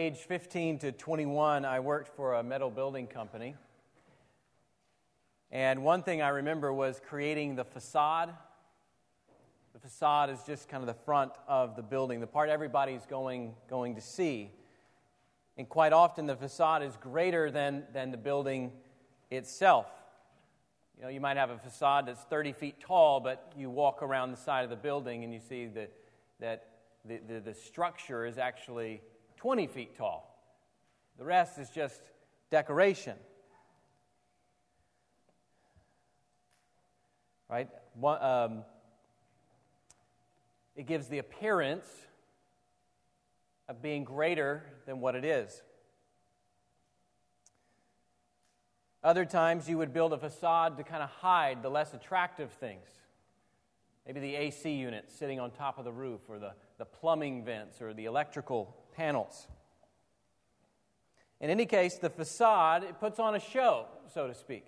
age 15 to 21, I worked for a metal building company. And one thing I remember was creating the facade. The facade is just kind of the front of the building, the part everybody's going, going to see. And quite often, the facade is greater than, than the building itself. You know, you might have a facade that's 30 feet tall, but you walk around the side of the building and you see that, that the, the, the structure is actually 20 feet tall. The rest is just decoration. Right? One, um, it gives the appearance of being greater than what it is. Other times, you would build a facade to kind of hide the less attractive things. Maybe the AC unit sitting on top of the roof, or the, the plumbing vents, or the electrical panels. In any case, the facade it puts on a show, so to speak,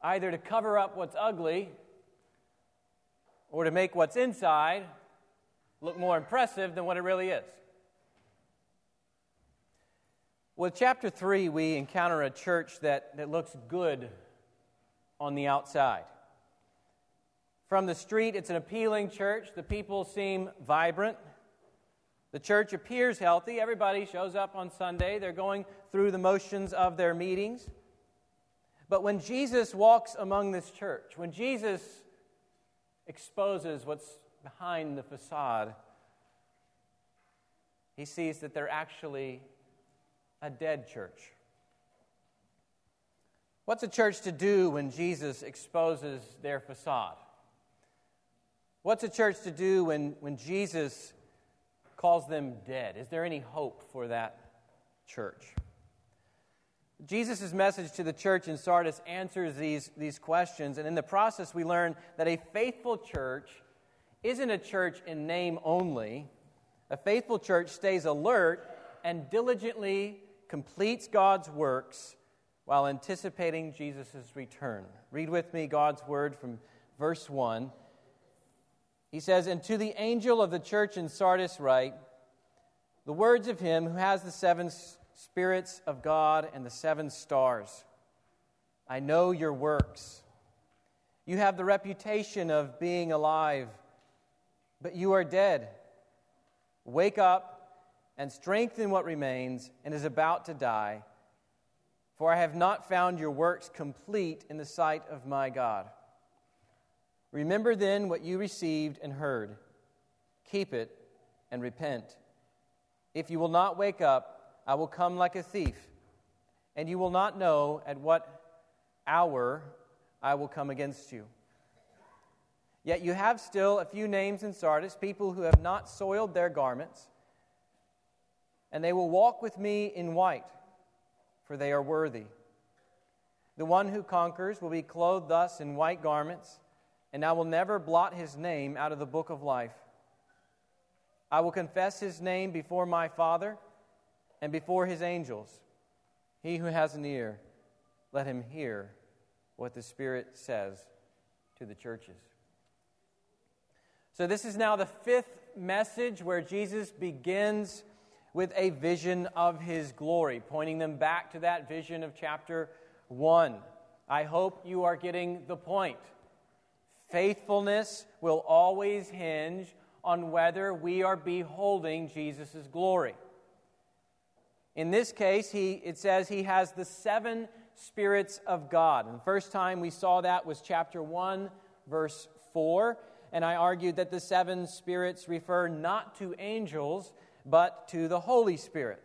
either to cover up what's ugly or to make what's inside look more impressive than what it really is. With chapter 3, we encounter a church that, that looks good on the outside. From the street, it's an appealing church. The people seem vibrant. The church appears healthy. Everybody shows up on Sunday. They're going through the motions of their meetings. But when Jesus walks among this church, when Jesus exposes what's behind the facade, he sees that they're actually a dead church. What's a church to do when Jesus exposes their facade? What's a church to do when, when Jesus calls them dead? Is there any hope for that church? Jesus' message to the church in Sardis answers these, these questions, and in the process, we learn that a faithful church isn't a church in name only. A faithful church stays alert and diligently completes God's works while anticipating Jesus' return. Read with me God's word from verse 1. He says, And to the angel of the church in Sardis write, the words of him who has the seven spirits of God and the seven stars. I know your works. You have the reputation of being alive, but you are dead. Wake up and strengthen what remains and is about to die. For I have not found your works complete in the sight of my God. Remember then what you received and heard. Keep it and repent. If you will not wake up, I will come like a thief, and you will not know at what hour I will come against you. Yet you have still a few names in Sardis, people who have not soiled their garments and they will walk with me in white, for they are worthy. The one who conquers will be clothed thus in white garments, and I will never blot his name out of the book of life. I will confess his name before my Father and before his angels. He who has an ear, let him hear what the Spirit says to the churches. So, this is now the fifth message where Jesus begins with a vision of his glory, pointing them back to that vision of chapter 1. I hope you are getting the point. Faithfulness will always hinge on whether we are beholding Jesus' glory. In this case, he, it says he has the seven spirits of God. And the first time we saw that was chapter 1, verse 4. And I argued that the seven spirits refer not to angels, but to the Holy Spirit.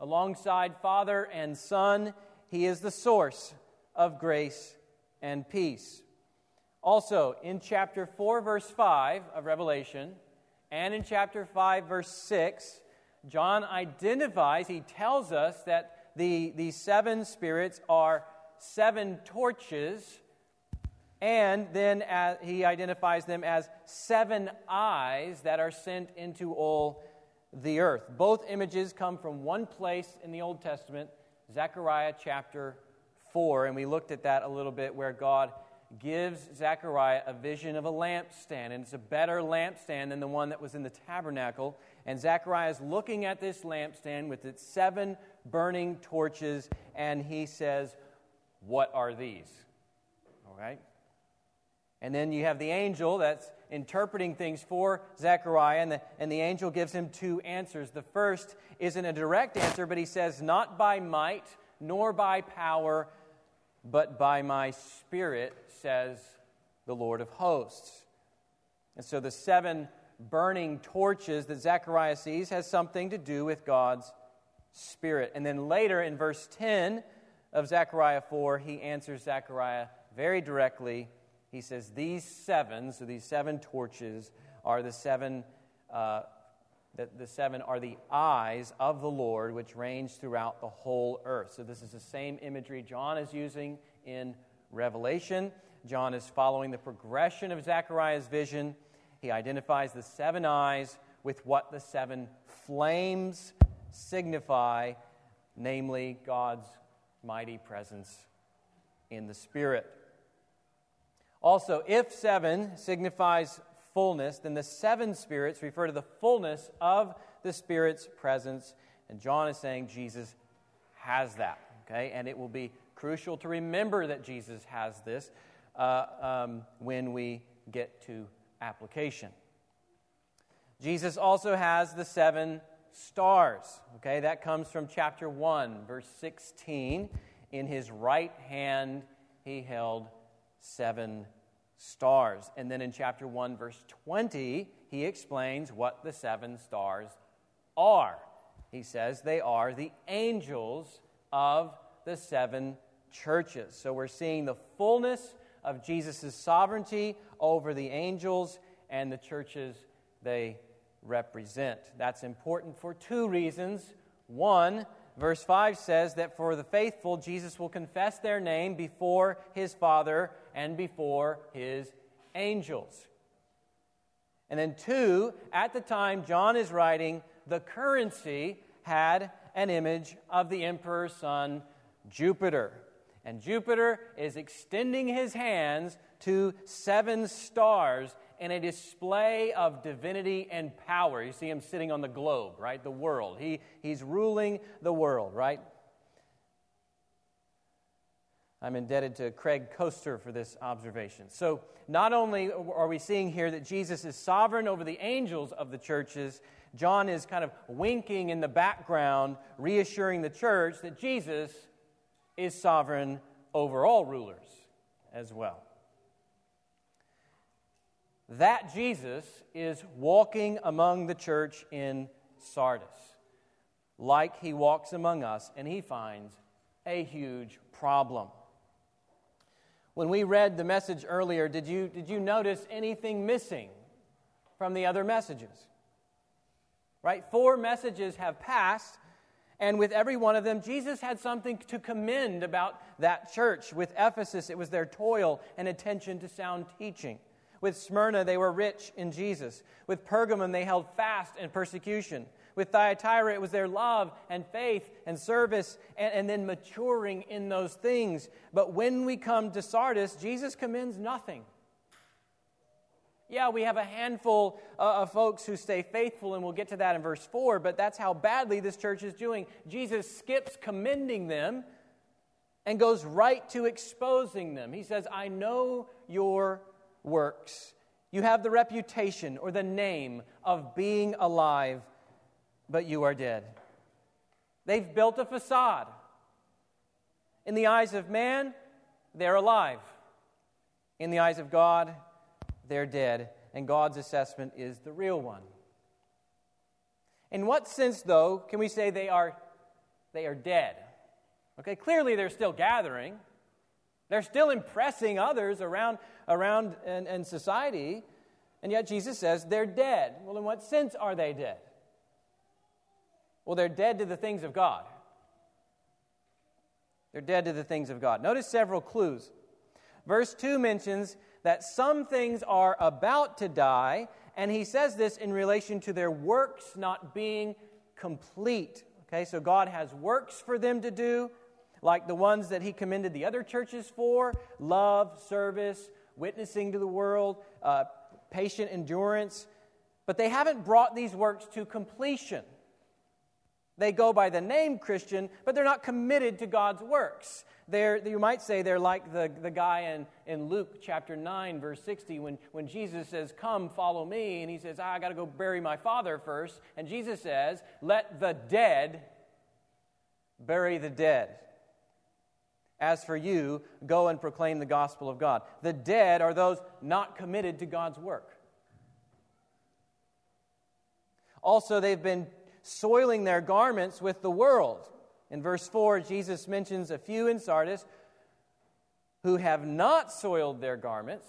Alongside Father and Son, He is the source of grace and peace. Also, in chapter 4, verse 5 of Revelation, and in chapter 5, verse 6, John identifies, he tells us that the, the seven spirits are seven torches, and then as, he identifies them as seven eyes that are sent into all the earth. Both images come from one place in the Old Testament, Zechariah chapter 4, and we looked at that a little bit where God gives Zechariah a vision of a lampstand, and it's a better lampstand than the one that was in the tabernacle. And Zechariah is looking at this lampstand with its seven burning torches, and he says, What are these? All right? And then you have the angel that's interpreting things for Zechariah, and the, and the angel gives him two answers. The first isn't a direct answer, but he says, Not by might, nor by power, but by my spirit, says the Lord of hosts. And so the seven burning torches that Zechariah sees has something to do with God's spirit. And then later in verse 10 of Zechariah 4, he answers Zechariah very directly. He says, These seven, so these seven torches, are the seven. Uh, that the seven are the eyes of the Lord which range throughout the whole earth. So, this is the same imagery John is using in Revelation. John is following the progression of Zechariah's vision. He identifies the seven eyes with what the seven flames signify, namely God's mighty presence in the Spirit. Also, if seven signifies fullness, then the seven spirits refer to the fullness of the Spirit's presence. And John is saying Jesus has that, okay? And it will be crucial to remember that Jesus has this uh, um, when we get to application. Jesus also has the seven stars, okay? That comes from chapter 1, verse 16. In his right hand, he held seven stars. And then in chapter 1, verse 20, he explains what the seven stars are. He says they are the angels of the seven churches. So we're seeing the fullness of Jesus' sovereignty over the angels and the churches they represent. That's important for two reasons. One, verse 5 says that for the faithful, Jesus will confess their name before his Father and before his angels. And then, two, at the time John is writing, the currency had an image of the emperor's son, Jupiter. And Jupiter is extending his hands to seven stars in a display of divinity and power. You see him sitting on the globe, right? The world. He, he's ruling the world, right? I'm indebted to Craig Koester for this observation. So, not only are we seeing here that Jesus is sovereign over the angels of the churches, John is kind of winking in the background, reassuring the church that Jesus is sovereign over all rulers as well. That Jesus is walking among the church in Sardis, like he walks among us, and he finds a huge problem. When we read the message earlier, did you, did you notice anything missing from the other messages? Right? Four messages have passed, and with every one of them, Jesus had something to commend about that church. With Ephesus, it was their toil and attention to sound teaching. With Smyrna, they were rich in Jesus. With Pergamum, they held fast in persecution. With Thyatira, it was their love and faith and service and, and then maturing in those things. But when we come to Sardis, Jesus commends nothing. Yeah, we have a handful uh, of folks who stay faithful, and we'll get to that in verse 4, but that's how badly this church is doing. Jesus skips commending them and goes right to exposing them. He says, I know your works. You have the reputation or the name of being alive, but you are dead. They've built a facade. In the eyes of man, they're alive. In the eyes of God, they're dead. And God's assessment is the real one. In what sense, though, can we say they are, they are dead? Okay, clearly they're still gathering. They're still impressing others around, around in, in society, and yet Jesus says they're dead. Well, in what sense are they dead? Well, they're dead to the things of God. They're dead to the things of God. Notice several clues. Verse 2 mentions that some things are about to die, and he says this in relation to their works not being complete. Okay, so God has works for them to do. like the ones that he commended the other churches for love, service, witnessing to the world, uh, patient endurance. But they haven't brought these works to completion. They go by the name Christian, but they're not committed to God's works. They're, you might say they're like the, the guy in, in Luke chapter 9, verse 60, when, when Jesus says, Come, follow me. And he says, ah, I got to go bury my father first. And Jesus says, Let the dead bury the dead. As for you, go and proclaim the gospel of God. The dead are those not committed to God's work. Also, they've been soiling their garments with the world. In verse 4, Jesus mentions a few in Sardis who have not soiled their garments,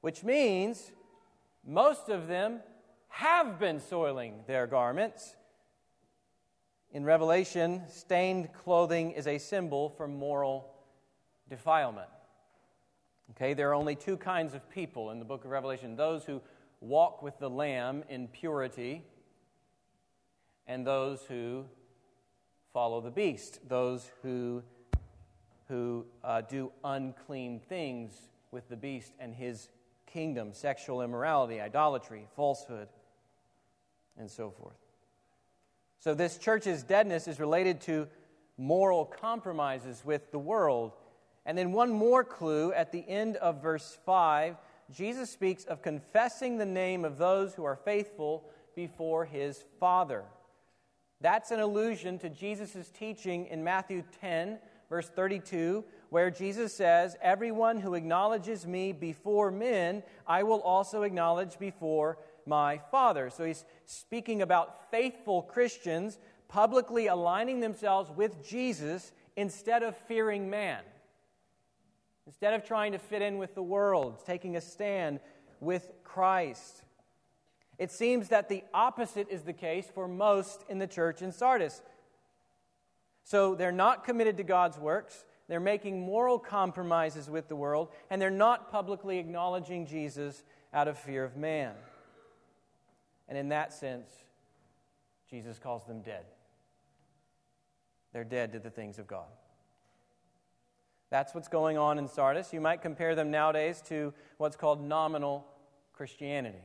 which means most of them have been soiling their garments. In Revelation, stained clothing is a symbol for moral defilement. Okay, there are only two kinds of people in the book of Revelation those who walk with the Lamb in purity and those who follow the beast, those who, who uh, do unclean things with the beast and his kingdom sexual immorality, idolatry, falsehood, and so forth. So, this church's deadness is related to moral compromises with the world. And then, one more clue at the end of verse 5, Jesus speaks of confessing the name of those who are faithful before his Father. That's an allusion to Jesus' teaching in Matthew 10, verse 32, where Jesus says, Everyone who acknowledges me before men, I will also acknowledge before my Father. So he's speaking about faithful Christians publicly aligning themselves with Jesus instead of fearing man. Instead of trying to fit in with the world, taking a stand with Christ. It seems that the opposite is the case for most in the church in Sardis. So they're not committed to God's works, they're making moral compromises with the world, and they're not publicly acknowledging Jesus out of fear of man. And in that sense, Jesus calls them dead. They're dead to the things of God. That's what's going on in Sardis. You might compare them nowadays to what's called nominal Christianity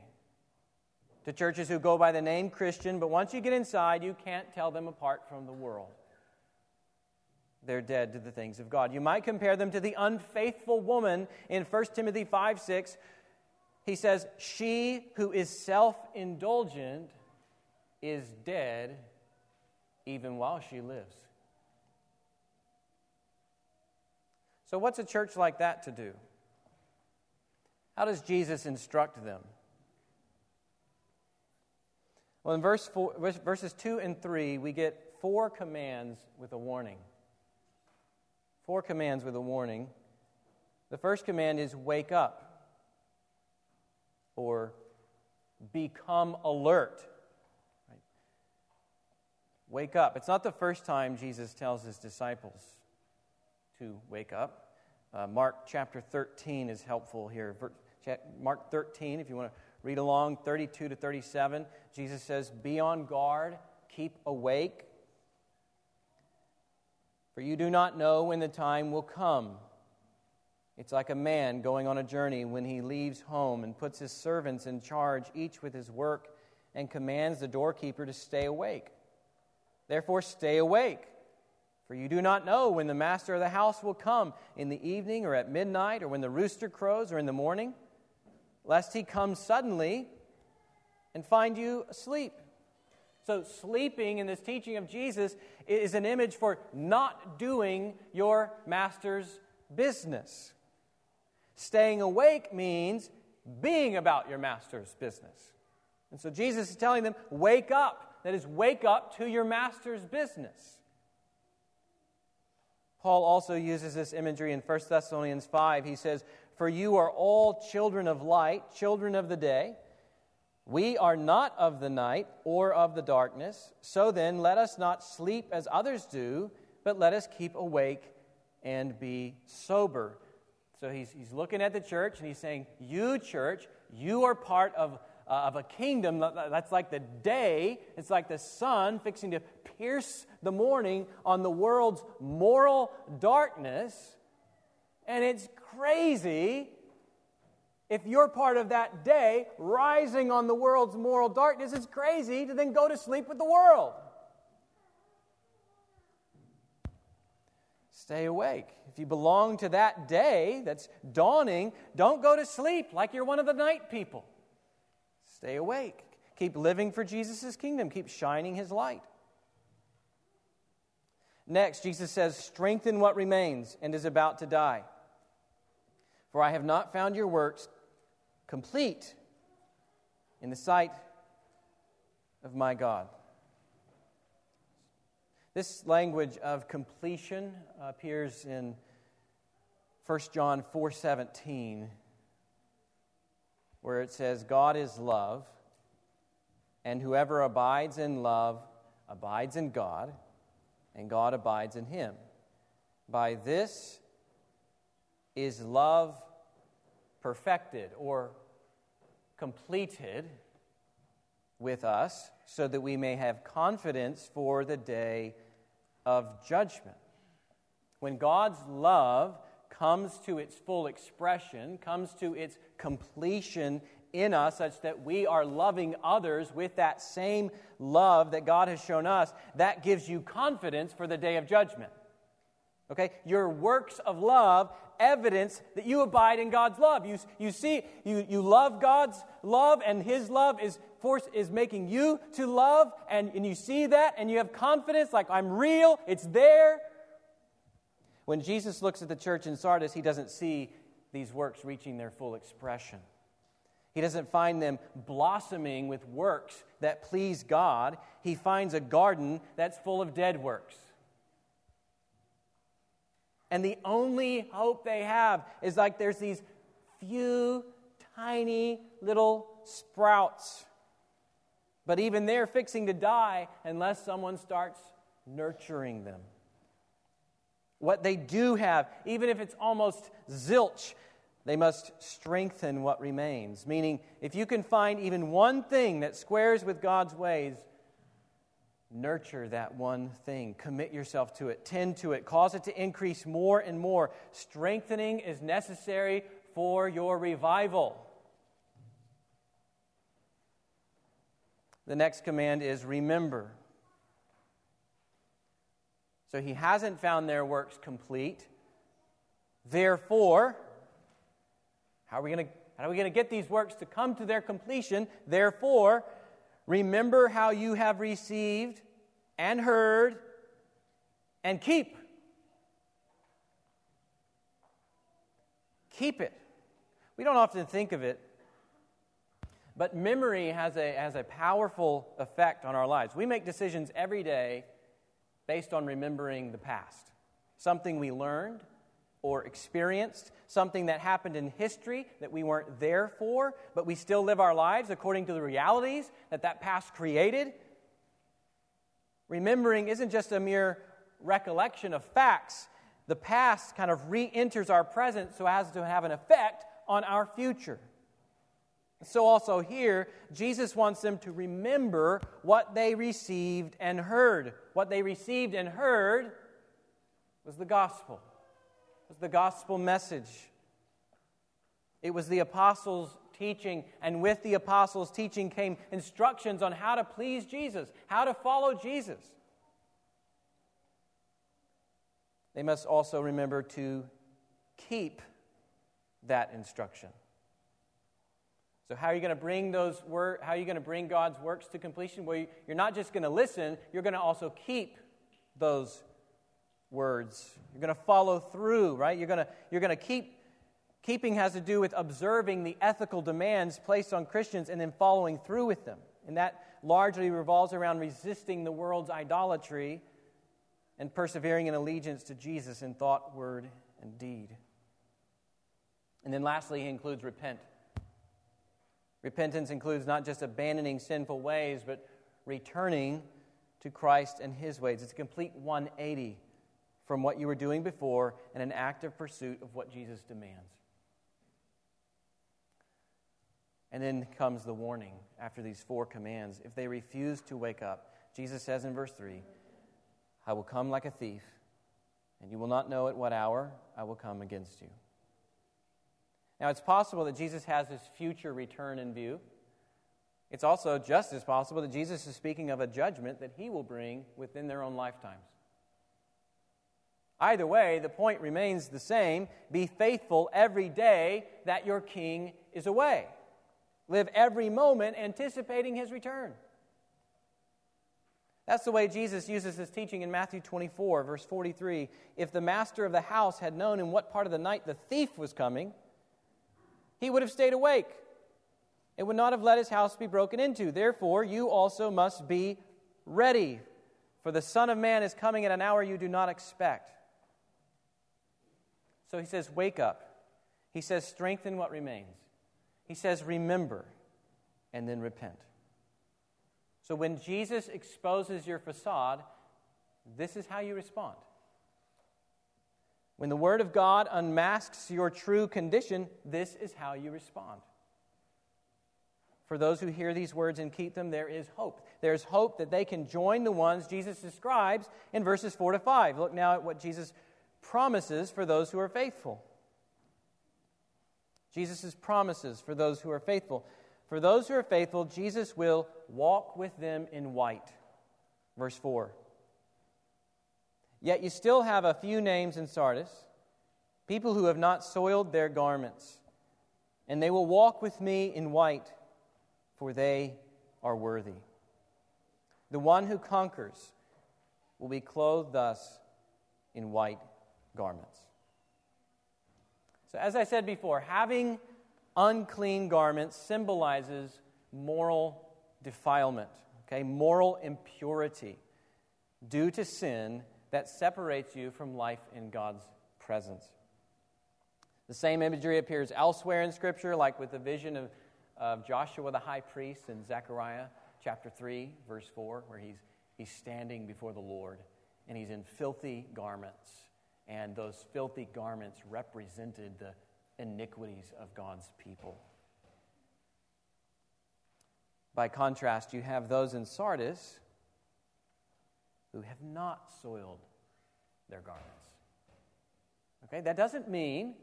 to churches who go by the name Christian, but once you get inside, you can't tell them apart from the world. They're dead to the things of God. You might compare them to the unfaithful woman in 1 Timothy 5 6. He says, She who is self indulgent is dead even while she lives. So, what's a church like that to do? How does Jesus instruct them? Well, in verse four, verses 2 and 3, we get four commands with a warning. Four commands with a warning. The first command is wake up or become alert. Right? Wake up. It's not the first time Jesus tells his disciples to wake up. Uh, Mark chapter 13 is helpful here. Mark 13, if you want to Read along 32 to 37. Jesus says, Be on guard, keep awake, for you do not know when the time will come. It's like a man going on a journey when he leaves home and puts his servants in charge, each with his work, and commands the doorkeeper to stay awake. Therefore, stay awake, for you do not know when the master of the house will come in the evening or at midnight or when the rooster crows or in the morning lest he come suddenly and find you asleep. So, sleeping in this teaching of Jesus is an image for not doing your master's business. Staying awake means being about your master's business. And so, Jesus is telling them, wake up. That is, wake up to your master's business. Paul also uses this imagery in 1 Thessalonians 5. He says, for you are all children of light, children of the day. We are not of the night or of the darkness. So then, let us not sleep as others do, but let us keep awake and be sober. So he's, he's looking at the church and he's saying, You, church, you are part of, uh, of a kingdom. That's like the day, it's like the sun fixing to pierce the morning on the world's moral darkness. And it's crazy if you're part of that day rising on the world's moral darkness. It's crazy to then go to sleep with the world. Stay awake. If you belong to that day that's dawning, don't go to sleep like you're one of the night people. Stay awake. Keep living for Jesus' kingdom. Keep shining his light. Next, Jesus says, Strengthen what remains and is about to die. For I have not found your works complete in the sight of my God. This language of completion appears in 1 John 4:17 where it says God is love and whoever abides in love abides in God and God abides in him. By this is love perfected or completed with us so that we may have confidence for the day of judgment. When God's love comes to its full expression, comes to its completion in us, such that we are loving others with that same love that God has shown us, that gives you confidence for the day of judgment. Okay? Your works of love evidence that you abide in God's love. You, you see, you, you love God's love, and His love is force is making you to love, and, and you see that, and you have confidence, like I'm real, it's there. When Jesus looks at the church in Sardis, he doesn't see these works reaching their full expression. He doesn't find them blossoming with works that please God. He finds a garden that's full of dead works. And the only hope they have is like there's these few tiny little sprouts. But even they're fixing to die unless someone starts nurturing them. What they do have, even if it's almost zilch, they must strengthen what remains. Meaning, if you can find even one thing that squares with God's ways, Nurture that one thing. Commit yourself to it. Tend to it. Cause it to increase more and more. Strengthening is necessary for your revival. The next command is remember. So he hasn't found their works complete. Therefore, how are we going to how are we going to get these works to come to their completion? Therefore, Remember how you have received and heard and keep. Keep it. We don't often think of it, but memory has a, has a powerful effect on our lives. We make decisions every day based on remembering the past, something we learned, or experienced, something that happened in history that we weren't there for, but we still live our lives according to the realities that that past created. Remembering isn't just a mere recollection of facts, the past kind of re enters our present so as to have an effect on our future. So, also here, Jesus wants them to remember what they received and heard. What they received and heard was the gospel was the gospel message. It was the apostles' teaching, and with the apostles' teaching came instructions on how to please Jesus, how to follow Jesus. They must also remember to keep that instruction. So, how are you going to bring those wor- How are you going to bring God's works to completion? Well, you're not just going to listen; you're going to also keep those words. You're going to follow through, right? You're going to, you're going to keep. Keeping has to do with observing the ethical demands placed on Christians and then following through with them. And that largely revolves around resisting the world's idolatry and persevering in allegiance to Jesus in thought, word, and deed. And then lastly, he includes repent. Repentance includes not just abandoning sinful ways, but returning to Christ and his ways. It's a complete 180 from what you were doing before and an active pursuit of what Jesus demands. And then comes the warning after these four commands. If they refuse to wake up, Jesus says in verse 3 I will come like a thief, and you will not know at what hour I will come against you. Now, it's possible that Jesus has his future return in view. It's also just as possible that Jesus is speaking of a judgment that he will bring within their own lifetimes. Either way, the point remains the same be faithful every day that your king is away. Live every moment anticipating his return. That's the way Jesus uses his teaching in Matthew 24, verse 43. If the master of the house had known in what part of the night the thief was coming, he would have stayed awake and would not have let his house be broken into. Therefore, you also must be ready, for the Son of Man is coming at an hour you do not expect. So he says, Wake up. He says, Strengthen what remains. He says, Remember, and then repent. So when Jesus exposes your facade, this is how you respond. When the Word of God unmasks your true condition, this is how you respond. For those who hear these words and keep them, there is hope. There's hope that they can join the ones Jesus describes in verses 4 to 5. Look now at what Jesus promises for those who are faithful. Jesus' promises for those who are faithful. For those who are faithful, Jesus will walk with them in white. Verse 4. Yet you still have a few names in Sardis, people who have not soiled their garments, and they will walk with me in white, for they are worthy. The one who conquers will be clothed thus in white garments. So, as I said before, having unclean garments symbolizes moral defilement, okay, moral impurity due to sin that separates you from life in God's presence. The same imagery appears elsewhere in Scripture, like with the vision of, of Joshua the high priest in Zechariah chapter 3, verse 4, where he's, he's standing before the Lord and he's in filthy garments and those filthy garments represented the iniquities of God's people. By contrast, you have those in Sardis who have not soiled their garments. Okay, that doesn't mean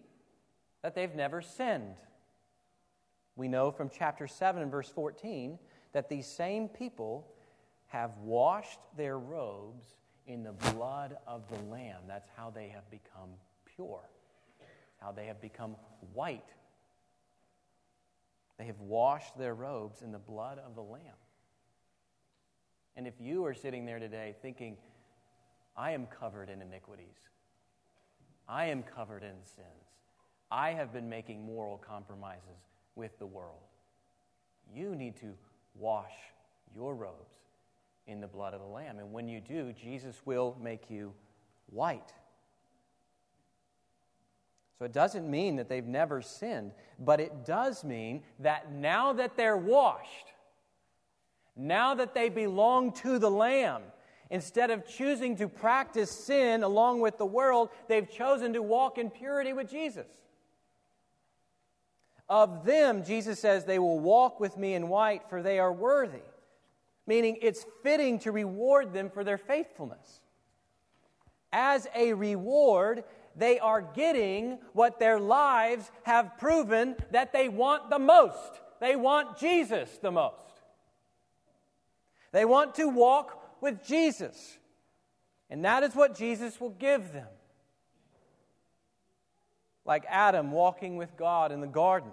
that they've never sinned. We know from chapter 7 and verse 14 that these same people have washed their robes in the blood of the Lamb. That's how they have become pure, how they have become white. They have washed their robes in the blood of the Lamb. And if you are sitting there today thinking, I am covered in iniquities, I am covered in sins, I have been making moral compromises with the world, you need to wash your robes in the blood of the Lamb. And when you do, Jesus will make you white. So it doesn't mean that they've never sinned, but it does mean that now that they're washed, now that they belong to the Lamb, instead of choosing to practice sin along with the world, they've chosen to walk in purity with Jesus. Of them, Jesus says, they will walk with me in white, for they are worthy meaning it's fitting to reward them for their faithfulness. As a reward, they are getting what their lives have proven that they want the most. They want Jesus the most. They want to walk with Jesus. And that is what Jesus will give them. Like Adam walking with God in the garden,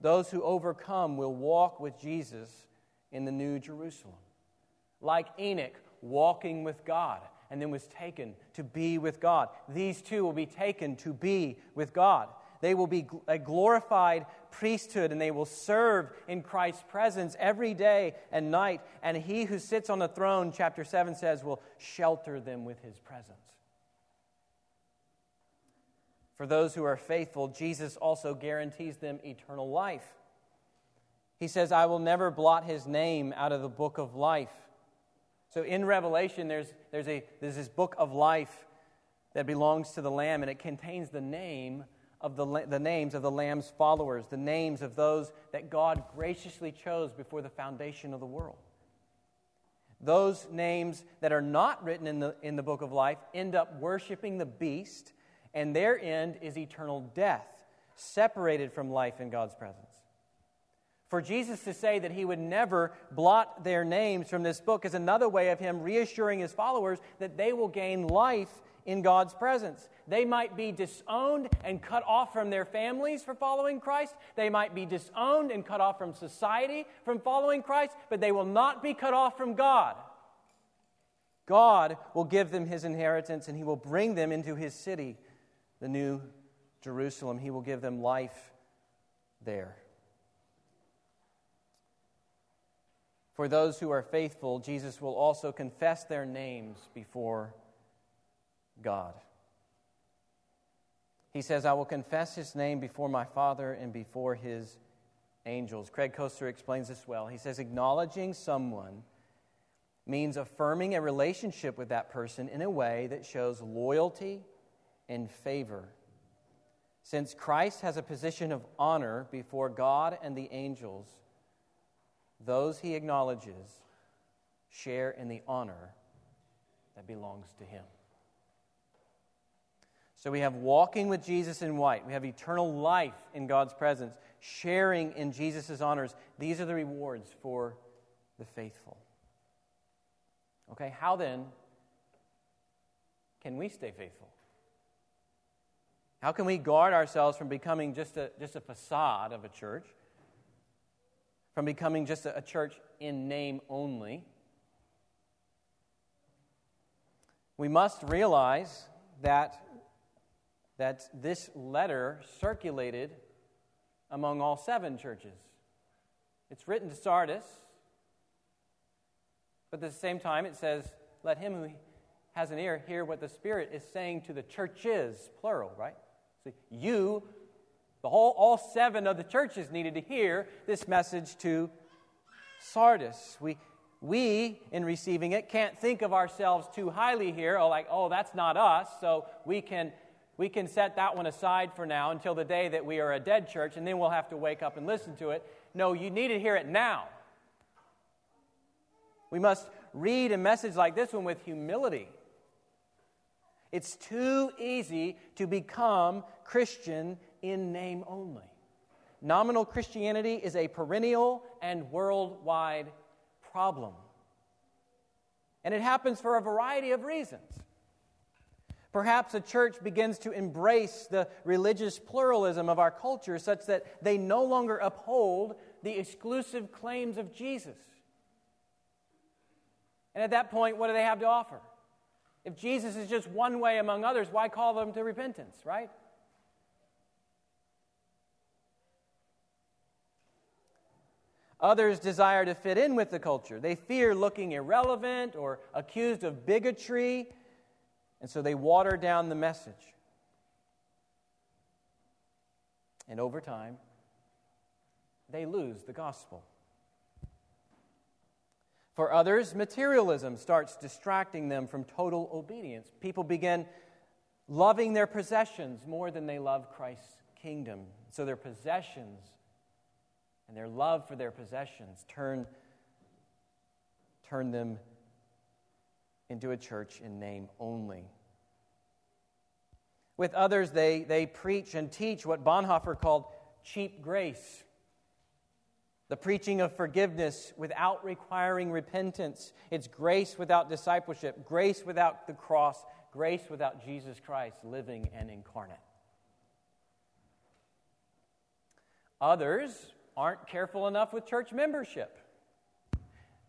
those who overcome will walk with Jesus in the New Jerusalem. Like Enoch walking with God and then was taken to be with God. These two will be taken to be with God. They will be a glorified priesthood and they will serve in Christ's presence every day and night. And he who sits on the throne, chapter 7 says, will shelter them with his presence. For those who are faithful, Jesus also guarantees them eternal life. He says, I will never blot his name out of the book of life. So in Revelation, there's, there's, a, there's this book of life that belongs to the Lamb, and it contains the name of the, the names of the Lamb's followers, the names of those that God graciously chose before the foundation of the world. Those names that are not written in the, in the book of life end up worshiping the beast, and their end is eternal death, separated from life in God's presence. For Jesus to say that he would never blot their names from this book is another way of him reassuring his followers that they will gain life in God's presence. They might be disowned and cut off from their families for following Christ. They might be disowned and cut off from society from following Christ, but they will not be cut off from God. God will give them his inheritance and he will bring them into his city, the new Jerusalem. He will give them life there. For those who are faithful, Jesus will also confess their names before God. He says, I will confess his name before my Father and before his angels. Craig Koester explains this well. He says, acknowledging someone means affirming a relationship with that person in a way that shows loyalty and favor. Since Christ has a position of honor before God and the angels, those he acknowledges share in the honor that belongs to him. So we have walking with Jesus in white. We have eternal life in God's presence, sharing in Jesus' honors. These are the rewards for the faithful. Okay, how then can we stay faithful? How can we guard ourselves from becoming just a, just a facade of a church? From becoming just a, church in name only. We must realize that, that this letter circulated among all seven churches. It's written to Sardis, but at the same time it says, Let him who has an ear hear what the Spirit is saying to the churches, plural, right? So you the whole, all seven of the churches needed to hear this message to Sardis. We, we, in receiving it, can't think of ourselves too highly here, or like, oh, that's not us, so we can, we can set that one aside for now until the day that we are a dead church, and then we'll have to wake up and listen to it. No, you need to hear it now. We must read a message like this one with humility. It's too easy to become Christian in name only. Nominal Christianity is a perennial and worldwide problem. And it happens for a variety of reasons. Perhaps a church begins to embrace the religious pluralism of our culture such that they no longer uphold the exclusive claims of Jesus. And at that point, what do they have to offer? If Jesus is just one way among others, why call them to repentance, right? Others desire to fit in with the culture. They fear looking irrelevant or accused of bigotry, and so they water down the message. And over time, they lose the gospel. For others, materialism starts distracting them from total obedience. People begin loving their possessions more than they love Christ's kingdom. So their possessions and their love for their possessions turn, turn them into a church in name only. With others, they, they preach and teach what Bonhoeffer called cheap grace the preaching of forgiveness without requiring repentance. It's grace without discipleship, grace without the cross, grace without Jesus Christ living and incarnate. Others aren't careful enough with church membership.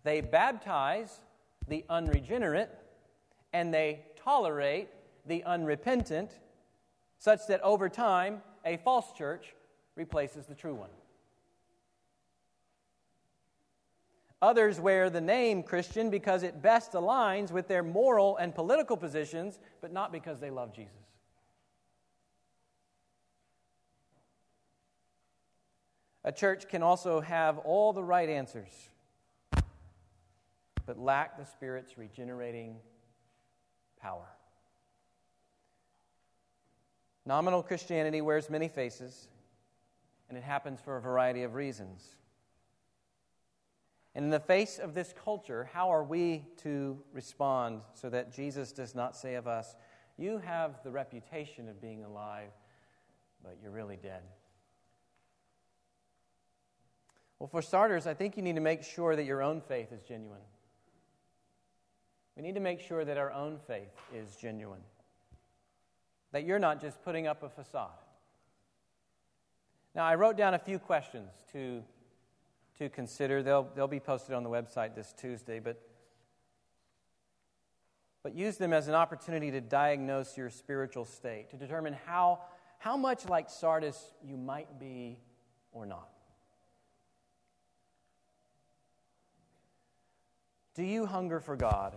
They baptize the unregenerate and they tolerate the unrepentant, such that over time, a false church replaces the true one. Others wear the name Christian because it best aligns with their moral and political positions, but not because they love Jesus. A church can also have all the right answers, but lack the Spirit's regenerating power. Nominal Christianity wears many faces, and it happens for a variety of reasons. And in the face of this culture, how are we to respond so that Jesus does not say of us, You have the reputation of being alive, but you're really dead? Well, for starters, I think you need to make sure that your own faith is genuine. We need to make sure that our own faith is genuine, that you're not just putting up a facade. Now, I wrote down a few questions to to consider. They'll, they'll be posted on the website this Tuesday, but, but use them as an opportunity to diagnose your spiritual state, to determine how, how much like Sardis you might be or not. Do you hunger for God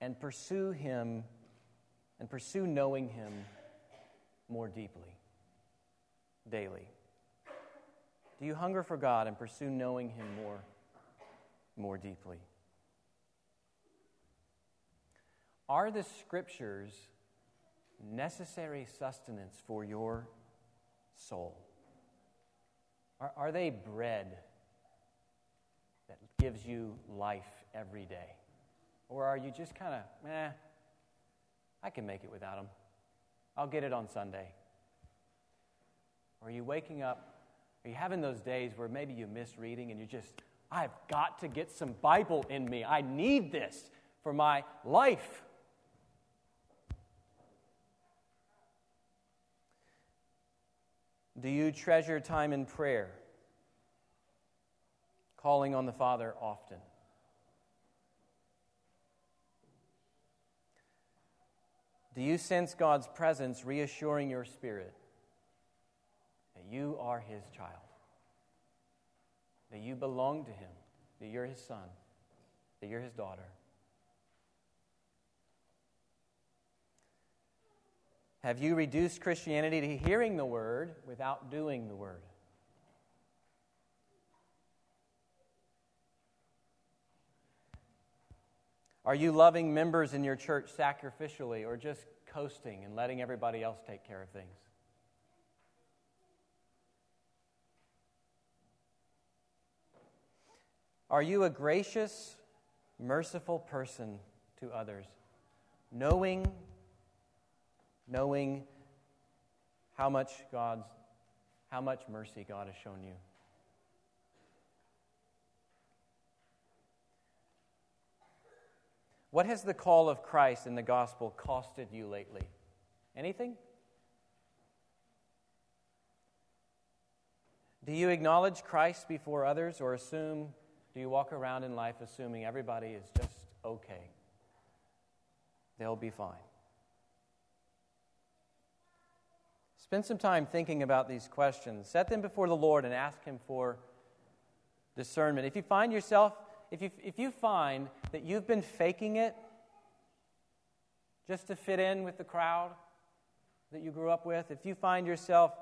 and pursue Him and pursue knowing Him more deeply, daily? Do you hunger for God and pursue knowing Him more, more deeply? Are the scriptures necessary sustenance for your soul? Are, are they bread gives you life every day? Or are you just kind of, eh, I can make it without them. I'll get it on Sunday. Or are you waking up are you having those days where maybe you miss reading and you just, I've got to get some Bible in me. I need this for my life. Do you treasure time in prayer? Calling on the Father often? Do you sense God's presence reassuring your spirit? that you are his child, that you belong to him, that you're his son, that you're his daughter. Have you reduced Christianity to hearing the word without doing the word? Are you loving members in your church sacrificially or just coasting and letting everybody else take care of things? Are you a gracious, merciful person to others, knowing, knowing how much God's, how much mercy God has shown you? What has the call of Christ in the gospel costed you lately? Anything? Do you acknowledge Christ before others or assume do you walk around in life assuming everybody is just okay? They'll be fine. Spend some time thinking about these questions. Set them before the Lord and ask Him for discernment. If you find yourself, if you, if you find that you've been faking it just to fit in with the crowd that you grew up with, if you find yourself,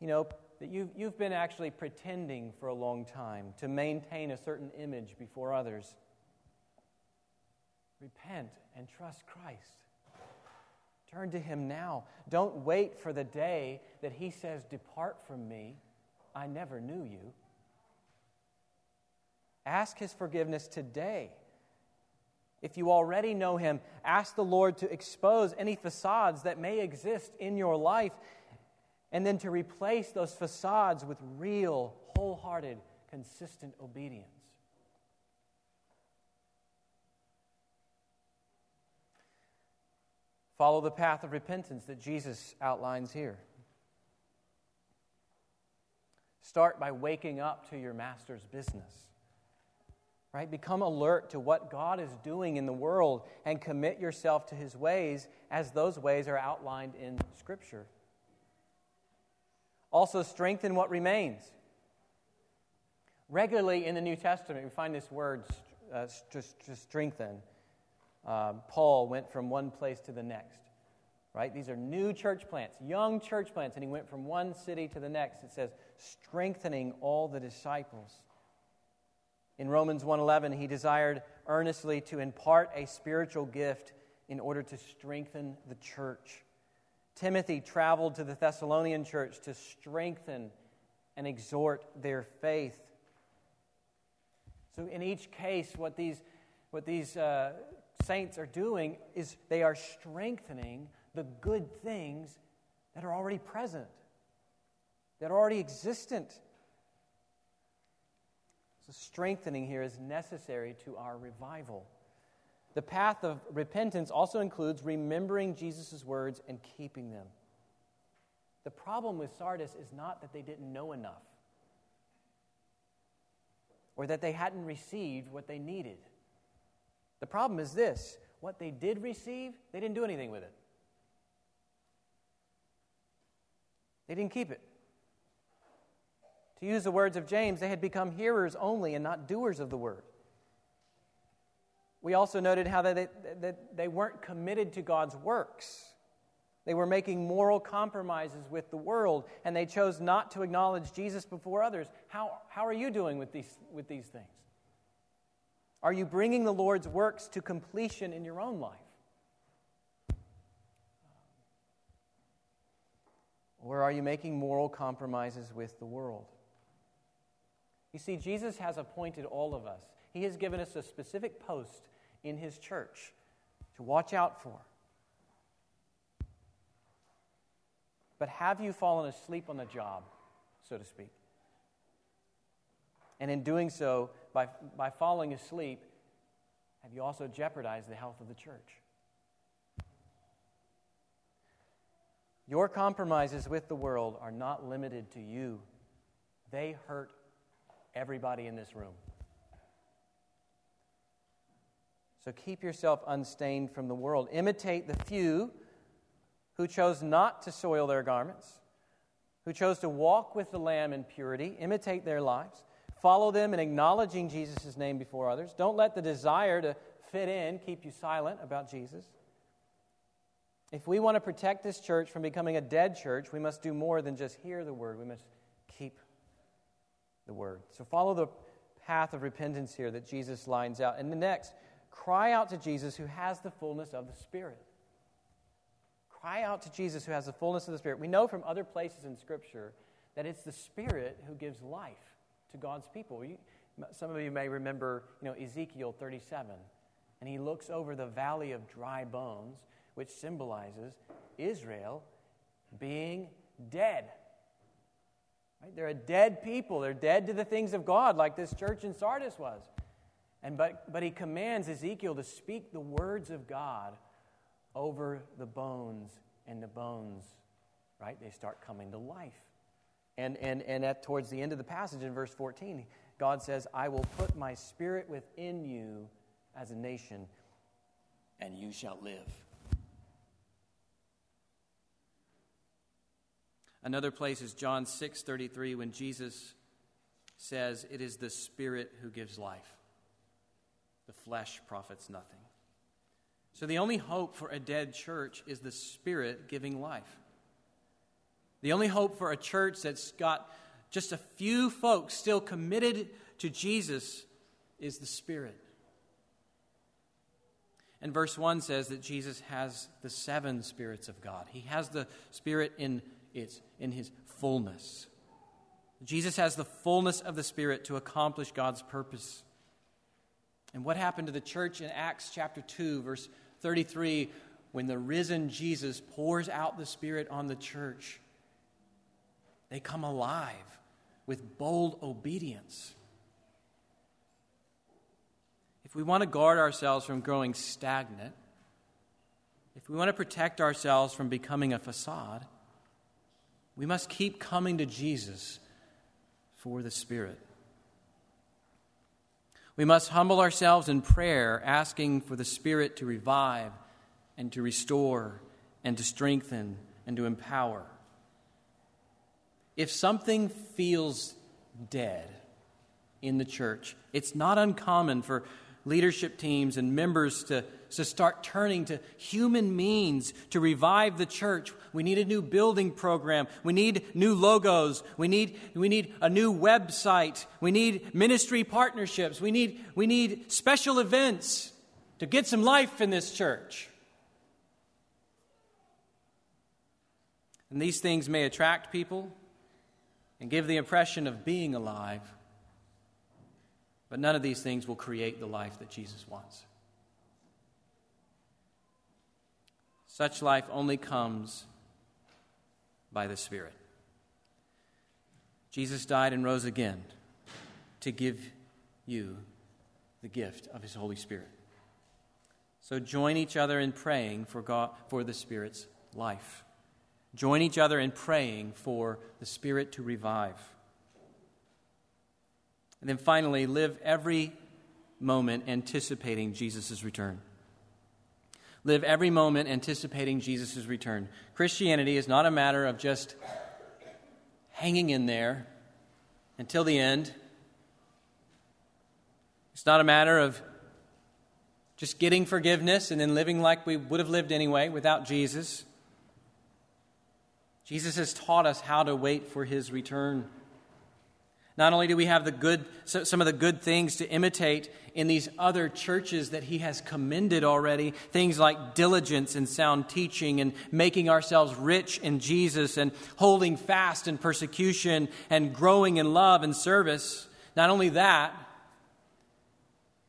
you know, that you've, you've been actually pretending for a long time to maintain a certain image before others. Repent and trust Christ. Turn to Him now. Don't wait for the day that He says, Depart from me. I never knew you. Ask His forgiveness today. If you already know Him, ask the Lord to expose any facades that may exist in your life and then to replace those facades with real, wholehearted, consistent obedience. Follow the path of repentance that Jesus outlines here. Start by waking up to your master's business. Right? Become alert to what God is doing in the world and commit yourself to his ways as those ways are outlined in Scripture. Also, strengthen what remains. Regularly in the New Testament, we find this word uh, to, strengthen. Uh, Paul went from one place to the next. Right? These are new church plants, young church plants, and he went from one city to the next. It says, strengthening all the disciples. In Romans 1:11, he desired earnestly to impart a spiritual gift in order to strengthen the church. Timothy traveled to the Thessalonian church to strengthen and exhort their faith. So, in each case, what these, what these uh, saints are doing is they are strengthening the good things that are already present, that are already existent. So, strengthening here is necessary to our revival. The path of repentance also includes remembering Jesus' words and keeping them. The problem with Sardis is not that they didn't know enough or that they hadn't received what they needed. The problem is this what they did receive, they didn't do anything with it, they didn't keep it. To use the words of James, they had become hearers only and not doers of the word. We also noted how they, they weren't committed to God's works. They were making moral compromises with the world, and they chose not to acknowledge Jesus before others. How, how are you doing with these, with these things? Are you bringing the Lord's works to completion in your own life? Or are you making moral compromises with the world? You see, Jesus has appointed all of us. He has given us a specific post in His church to watch out for. But have you fallen asleep on the job, so to speak? And in doing so, by, by falling asleep, have you also jeopardized the health of the church? Your compromises with the world are not limited to you, they hurt everybody in this room. So keep yourself unstained from the world. Imitate the few who chose not to soil their garments, who chose to walk with the Lamb in purity, imitate their lives. Follow them in acknowledging Jesus' name before others. Don't let the desire to fit in keep you silent about Jesus. If we want to protect this church from becoming a dead church, we must do more than just hear the word. We must the word. So follow the path of repentance here that Jesus lines out. And the next, cry out to Jesus who has the fullness of the Spirit. Cry out to Jesus who has the fullness of the Spirit. We know from other places in Scripture that it's the Spirit who gives life to God's people. You, some of you may remember, you know, Ezekiel 37, and he looks over the valley of dry bones, which symbolizes Israel being dead. Right? They're a dead people. They're dead to the things of God, like this church in Sardis was. And but, but he commands Ezekiel to speak the words of God over the bones, and the bones, right, they start coming to life. And, and, and at, towards the end of the passage in verse 14, God says, I will put my spirit within you as a nation, and you shall live. Another place is John 6:33 when Jesus says, "It is the spirit who gives life. The flesh profits nothing." So the only hope for a dead church is the Spirit giving life. The only hope for a church that's got just a few folks still committed to Jesus is the Spirit. And verse 1 says that Jesus has the seven spirits of God. He has the Spirit in, its, in his fullness. Jesus has the fullness of the Spirit to accomplish God's purpose. And what happened to the church in Acts chapter 2, verse 33, when the risen Jesus pours out the Spirit on the church, they come alive with bold obedience. If we want to guard ourselves from growing stagnant, if we want to protect ourselves from becoming a facade, we must keep coming to Jesus for the Spirit. We must humble ourselves in prayer, asking for the Spirit to revive and to restore and to strengthen and to empower. If something feels dead in the church, it's not uncommon for leadership teams and members to, to start turning to human means to revive the church. We need a new building program. We need new logos. We need, we need a new website. We need ministry partnerships. We need, we need special events to get some life in this church. And these things may attract people and give the impression of being alive, but none of these things will create the life that Jesus wants. Such life only comes by the Spirit. Jesus died and rose again to give you the gift of His Holy Spirit. So join each other in praying for, God, for the Spirit's life. Join each other in praying for the Spirit to revive. And then finally, live every moment anticipating Jesus' return. Live every moment anticipating Jesus' return. Christianity is not a matter of just hanging in there until the end. It's not a matter of just getting forgiveness and then living like we would have lived anyway without Jesus. Jesus has taught us how to wait for his return. Not only do we have the good, some of the good things to imitate in these other churches that he has commended already, things like diligence and sound teaching and making ourselves rich in Jesus and holding fast in persecution and growing in love and service. Not only that,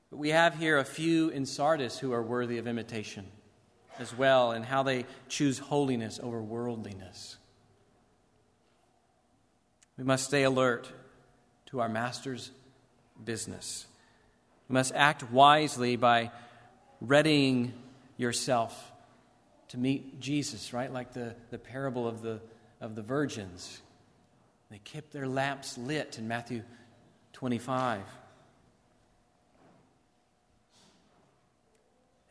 but we have here a few in Sardis who are worthy of imitation as well and how they choose holiness over worldliness. We must stay alert to our Master's business. You must act wisely by readying yourself to meet Jesus, right? Like the, the parable of the, of the virgins. They kept their lamps lit in Matthew 25.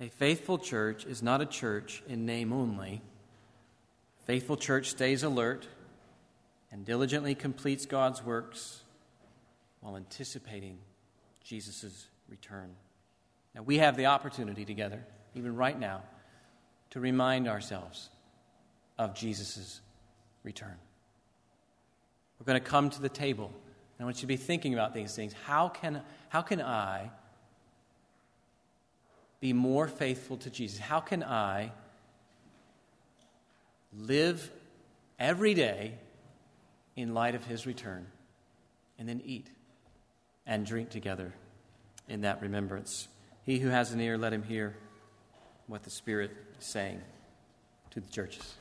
A faithful church is not a church in name only. Faithful church stays alert and diligently completes God's works while anticipating Jesus' return. Now, we have the opportunity together, even right now, to remind ourselves of Jesus' return. We're going to come to the table, and I want you to be thinking about these things. How can, how can I be more faithful to Jesus? How can I live every day in light of his return and then eat? and drink together in that remembrance. He who has an ear, let him hear what the Spirit is saying to the churches.